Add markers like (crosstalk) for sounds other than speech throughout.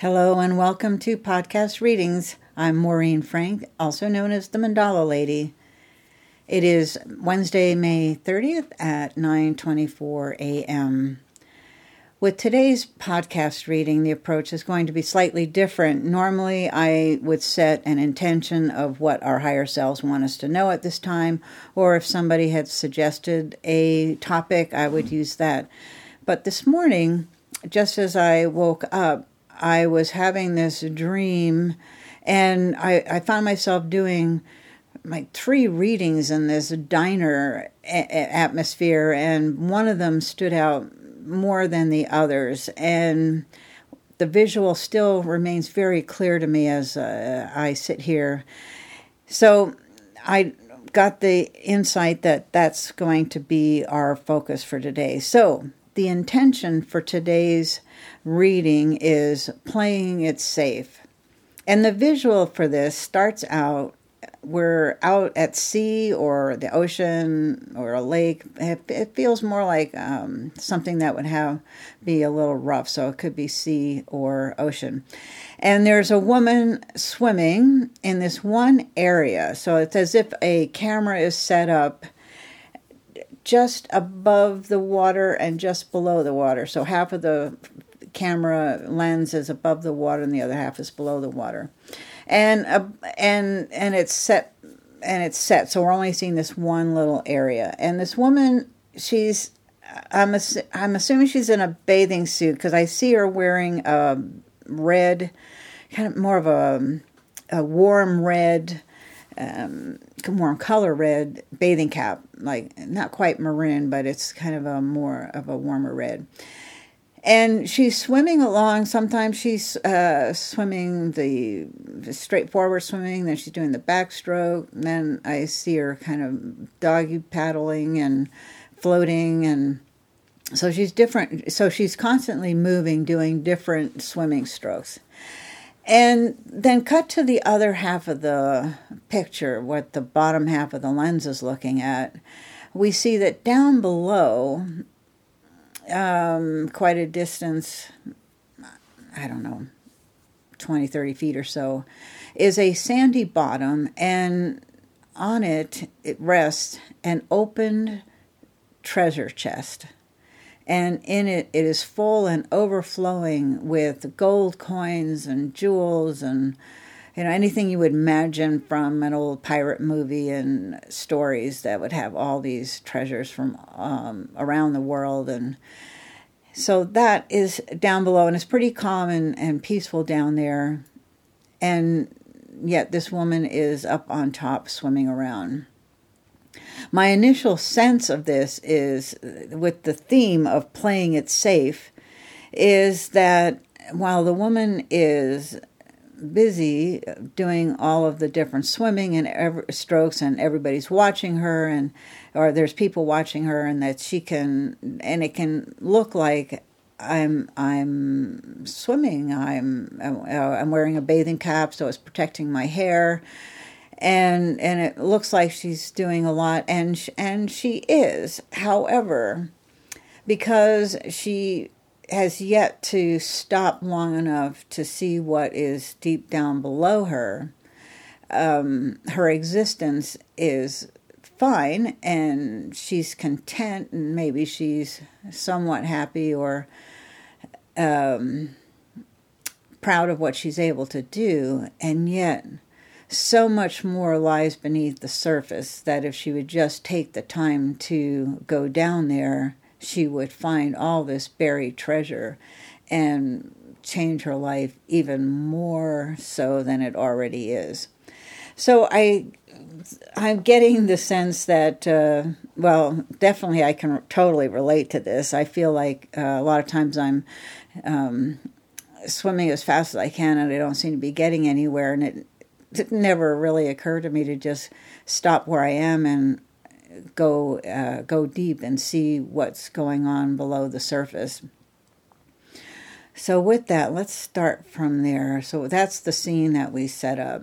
Hello and welcome to Podcast Readings. I'm Maureen Frank, also known as the Mandala Lady. It is Wednesday, May 30th at 9:24 a.m. With today's podcast reading, the approach is going to be slightly different. Normally, I would set an intention of what our higher selves want us to know at this time, or if somebody had suggested a topic, I would use that. But this morning, just as I woke up, I was having this dream, and I, I found myself doing like three readings in this diner a- atmosphere, and one of them stood out more than the others. And the visual still remains very clear to me as uh, I sit here. So I got the insight that that's going to be our focus for today. So the intention for today's reading is playing it safe. And the visual for this starts out we're out at sea or the ocean or a lake. It, feels more like um, something that would have be a little rough, so it could be sea or ocean. And there's a woman swimming in this one area, so it's as if a camera is set up just above the water and just below the water. So half of the camera lens is above the water and the other half is below the water. And uh, and and it's set and it's set. So we're only seeing this one little area. And this woman she's i'm ass- i'm assuming she's in a bathing suit because i see her wearing a red kind of more of a a warm red um, warm color red bathing cap. Like not quite maroon but it's kind of a more of a warmer red and she's swimming along. Sometimes she's uh, swimming the, straightforward swimming, then she's doing the backstroke. And then I see her kind of doggy paddling and floating, and so she's different. So she's constantly moving, doing different swimming strokes. And then cut to the other half of the picture, what the bottom half of the lens is looking at. We see that down below um, quite a distance, I don't know, 20, 30 feet or so, is a sandy bottom, and on it, it rests an opened treasure chest. And in it, it is full and overflowing with gold coins and jewels and you know anything you would imagine from an old pirate movie and stories that would have all these treasures from um, around the world. And so that is down below and it's pretty calm and, and peaceful down there. And yet this woman is up on top swimming around. My initial sense of this is with the theme of playing it safe is that while the woman is busy doing all of the different swimming and every, strokes and everybody's watching her and or there's people watching her and that she can and it can look like I'm I'm swimming. I'm I'm uh, wearing a bathing cap so it's protecting my hair. And and it looks like she's doing a lot and and she is. However because she has yet to stop long enough to see what is deep down below her. Um, her existence is fine and she's content and maybe she's somewhat happy or um, proud of what she's able to do, and yet so much more lies beneath the surface that if she would just take the time to go down there she would find all this buried treasure and change her life even more so than it already is. So I I'm getting the sense that uh, well, definitely I can totally relate to this. I feel like uh, a lot of times I'm um, swimming as fast as I can and I don't seem to be getting anywhere and it it never really occurred to me to just stop where I am and go uh, go deep and see what's going on below the surface. So with that, let's start from there. So that's the scene that we set up.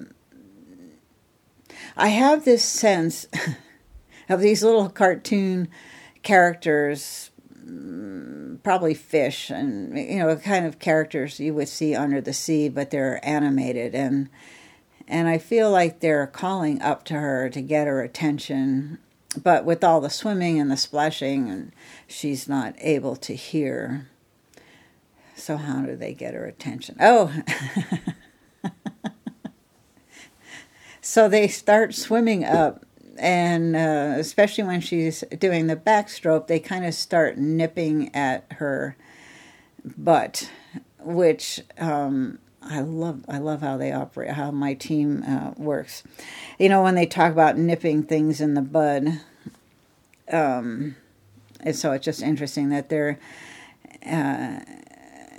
I have this sense (laughs) of these little cartoon characters mm, probably fish and you know kind of characters you would see under the sea, but they're animated and and I feel like they're calling up to her to get her attention. But with all the swimming and the splashing, and she's not able to hear. So how do they get her attention? Oh. (laughs) so they start swimming up and uh, especially when she's doing the backstroke, they kind of start nipping at her butt, which um, I love. I love how they operate, how my team uh, works. You know, when they talk about nipping things in the bud, um, and so it's just interesting that they're uh,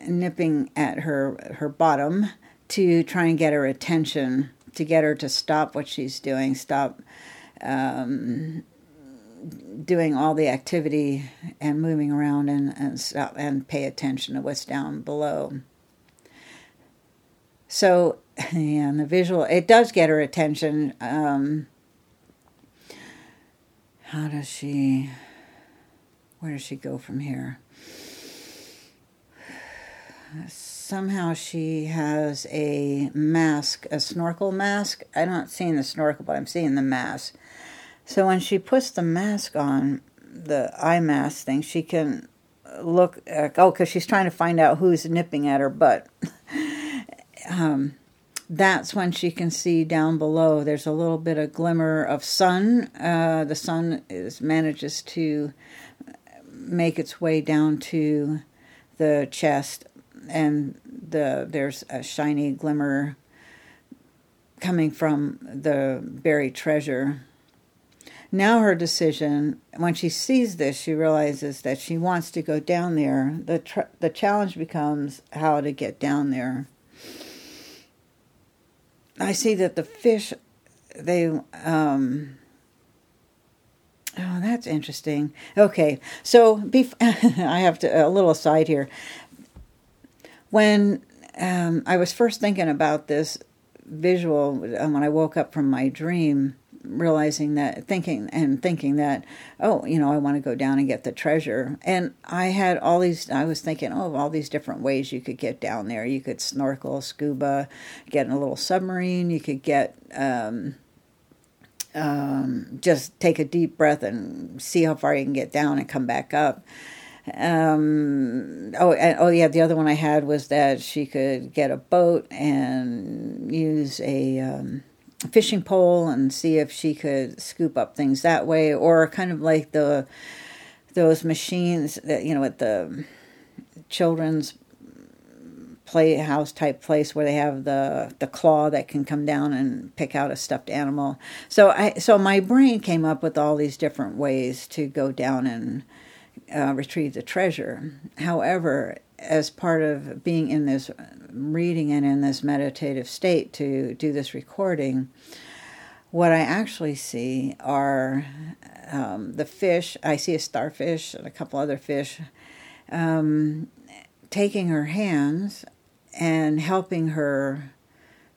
nipping at her her bottom to try and get her attention, to get her to stop what she's doing, stop um, doing all the activity and moving around and and stop and pay attention to what's down below. So, yeah, and the visual it does get her attention. Um, how does she? Where does she go from here? somehow she has a mask, a snorkel mask. I'm not seeing the snorkel, but I'm seeing the mask. So when she puts the mask on, the eye mask thing, she can look. At, oh, because she's trying to find out who's nipping at her butt. (laughs) um, that's when she can see down below. There's a little bit of glimmer of sun. Uh, the sun is manages to make its way down to the chest, and the there's a shiny glimmer coming from the buried treasure now, her decision, when she sees this, she realizes that she wants to go down there. The, tr- the challenge becomes how to get down there. I see that the fish, they, um, oh, that's interesting. Okay, so bef- (laughs) I have to, a little aside here. When um, I was first thinking about this visual, um, when I woke up from my dream, realizing that thinking and thinking that oh you know i want to go down and get the treasure. And i had all these i was thinking oh all these different ways you could get down there. You could snorkel scuba get in a little submarine. You could get um, um, just take a deep breath and see how far you can get down and come back up. Um, oh, and, oh yeah. The other one I had was that she could get a boat and use a um, fishing pole and see if she could scoop up things that way, or kind of like the those machines that you know at the children's playhouse type place where they have the the claw that can come down and pick out a stuffed animal. So I so my brain came up with all these different ways to go down and uh, retrieve the treasure. However, as part of being in this reading and in this meditative state to do this recording, what I actually see are um, the fish. I see a starfish and a couple other fish um, taking her hands and helping her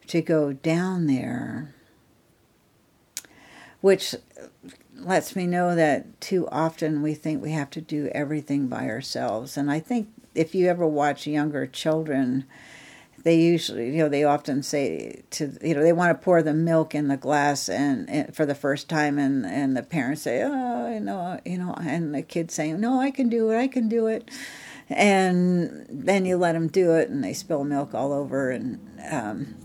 to go down there, which lets me know that too often we think we have to do everything by ourselves. And I think if you ever watch younger children, they usually, you know, they often say to, you know, they want to pour the milk in the glass and, and, for the first time, and and the parents say, oh, you know, you know, and the kid saying, no, I can do it, I can do it, and then you let them do it, and they spill milk all over, and um,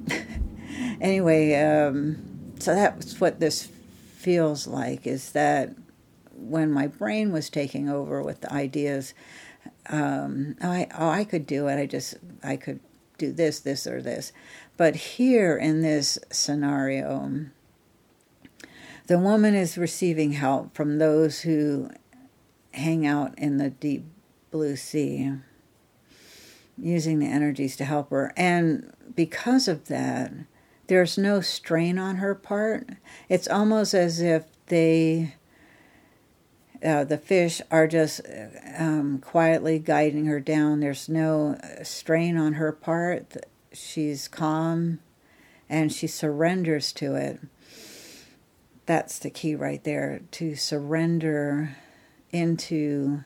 (laughs) anyway, um, so that's what this feels like is that when my brain was taking over with the ideas um, I oh I could do it. I just I could do this, this, or this. But here in this scenario, the woman is receiving help from those who hang out in the deep blue sea, using the energies to help her. And because of that, there's no strain on her part. It's almost as if they uh, the fish are just um, quietly guiding her down. There's no strain on her part. She's calm and she surrenders to it. That's the key right there to surrender into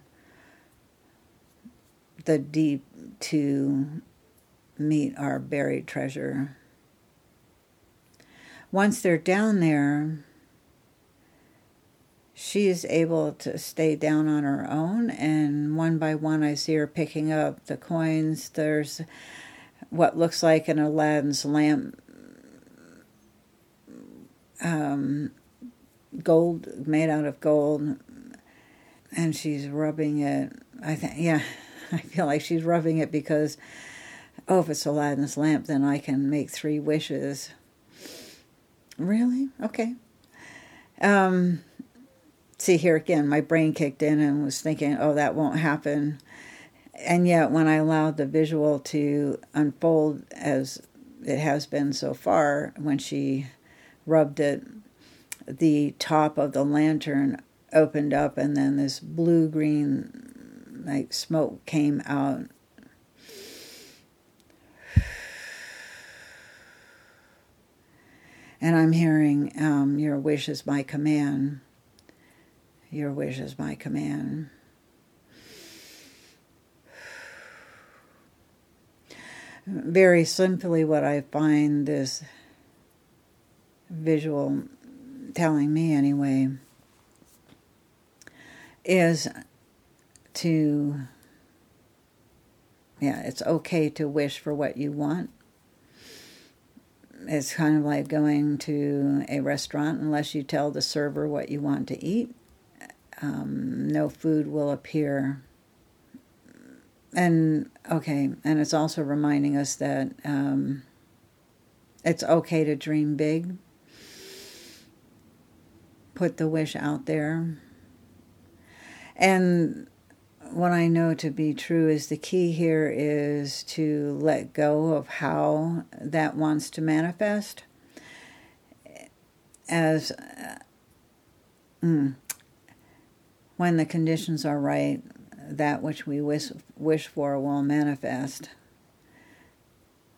the deep to meet our buried treasure. Once they're down there, she is able to stay down on her own, and one by one, I see her picking up the coins. There's what looks like an Aladdin's lamp, um, gold made out of gold, and she's rubbing it. I think, yeah, (laughs) I feel like she's rubbing it because, oh, if it's Aladdin's lamp, then I can make three wishes. Really? Okay. Um, see here again, my brain kicked in and was thinking, oh, that won't happen. And yet, when I allowed the visual to unfold as it has been so far, when she rubbed it, the top of the lantern opened up, and then this blue green, like smoke, came out. And I'm hearing, um, Your wish is my command. Your wish is my command. Very simply, what I find this visual telling me, anyway, is to, yeah, it's okay to wish for what you want. It's kind of like going to a restaurant unless you tell the server what you want to eat um, no food will appear. And okay, and it's also reminding us that um, it's okay to dream big. Put the wish out there. And what I know to be true is the key here is to let go of how that wants to manifest as uh, mm, when the conditions are right, that which we wish, wish for will manifest.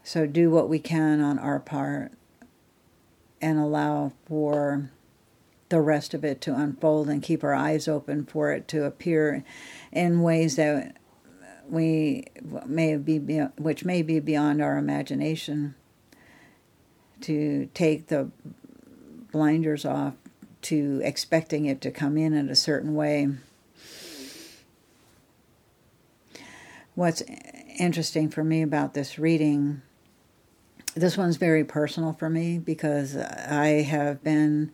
So do what we can on our part and allow for the rest of it to unfold and keep our eyes open for it to appear in ways that we may be which may be beyond our imagination to take the blinders off to expecting it to come in in a certain way. What's interesting for me about this reading, this one's very personal for me because I have been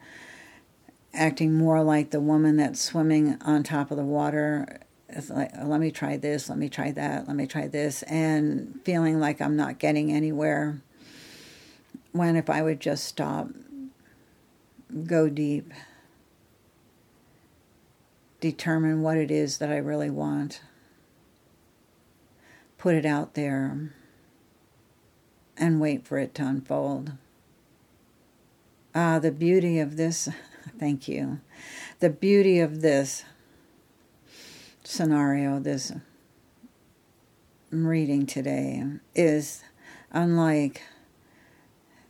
acting more like the woman that's swimming on top of the water. It's like, let me try this, let me try that, let me try this, and feeling like I'm not getting anywhere. When if I would just stop go deep, determine what it is that I really want, put it out there, and wait for it to unfold. Ah, the beauty of this, (laughs) thank you. The beauty of this scenario, this reading today, is unlike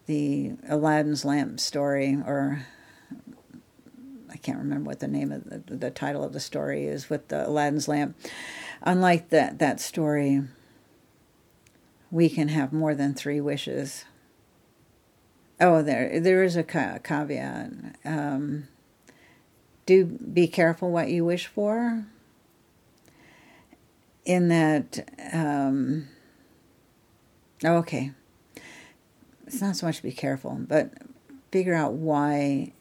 the Aladdin's lamp story, or I can't remember what the name of the, the title of the story is with the Aladdin's lamp. Unlike that that story, we can have more than three wishes. Oh, there there is a caveat. Um, do be careful what you wish for. In that, um, okay, it's not so much be careful, but figure out why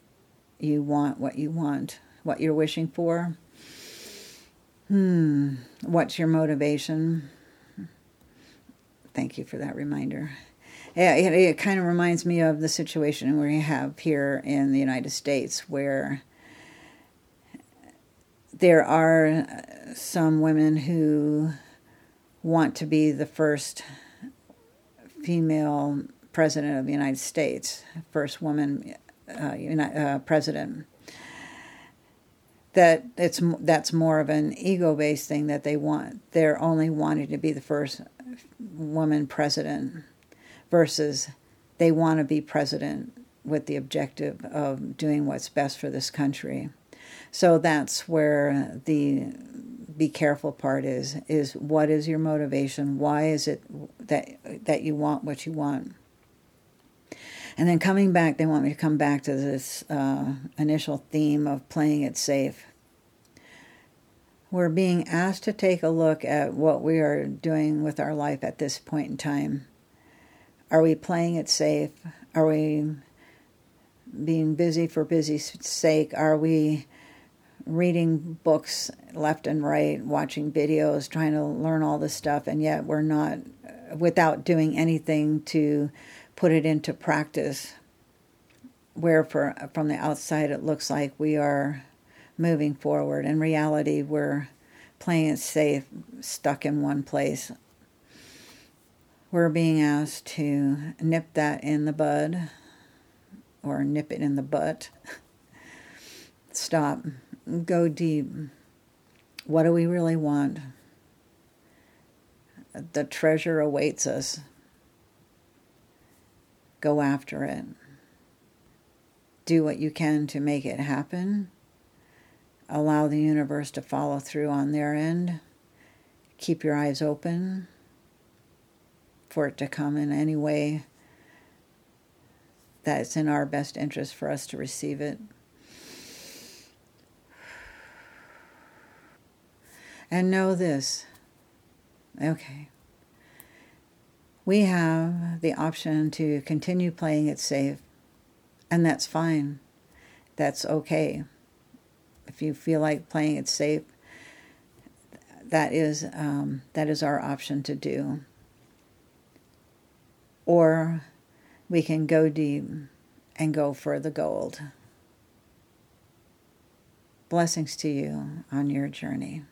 you want what you want, what you're wishing for. Hmm, what's your motivation? Thank you for that reminder. Yeah, it, it kind of reminds me of the situation we have here in the United States where there are some women who want to be the first female president of the United States, first woman uh, uh, president. That it's that's more of an ego-based thing that they want. They're only wanting to be the first woman president, versus they want to be president with the objective of doing what's best for this country. So that's where the be careful part is is what is your motivation? Why is it that that you want what you want? And then coming back, they want me to come back to this uh, initial theme of playing it safe. We're being asked to take a look at what we are doing with our life at this point in time. Are we playing it safe? Are we being busy for busy's sake? Are we reading books left and right, watching videos, trying to learn all this stuff, and yet we're not, without doing anything to put it into practice? Where for, from the outside it looks like we are moving forward. In reality, we're playing it safe, stuck in one place. We're being asked to nip that in the bud or nip it in the butt. (laughs) Stop. Go deep. What do we really want? The treasure awaits us. Go after it. Do what you can to make it happen. Allow the universe to follow through on their end. Keep your eyes open for it to come in any way that's in our best interest for us to receive it. And know this okay, we have the option to continue playing it safe, and that's fine. That's okay. If you feel like playing it safe, that is um, that is our option to do. Or we can go deep and go for the gold. Blessings to you on your journey.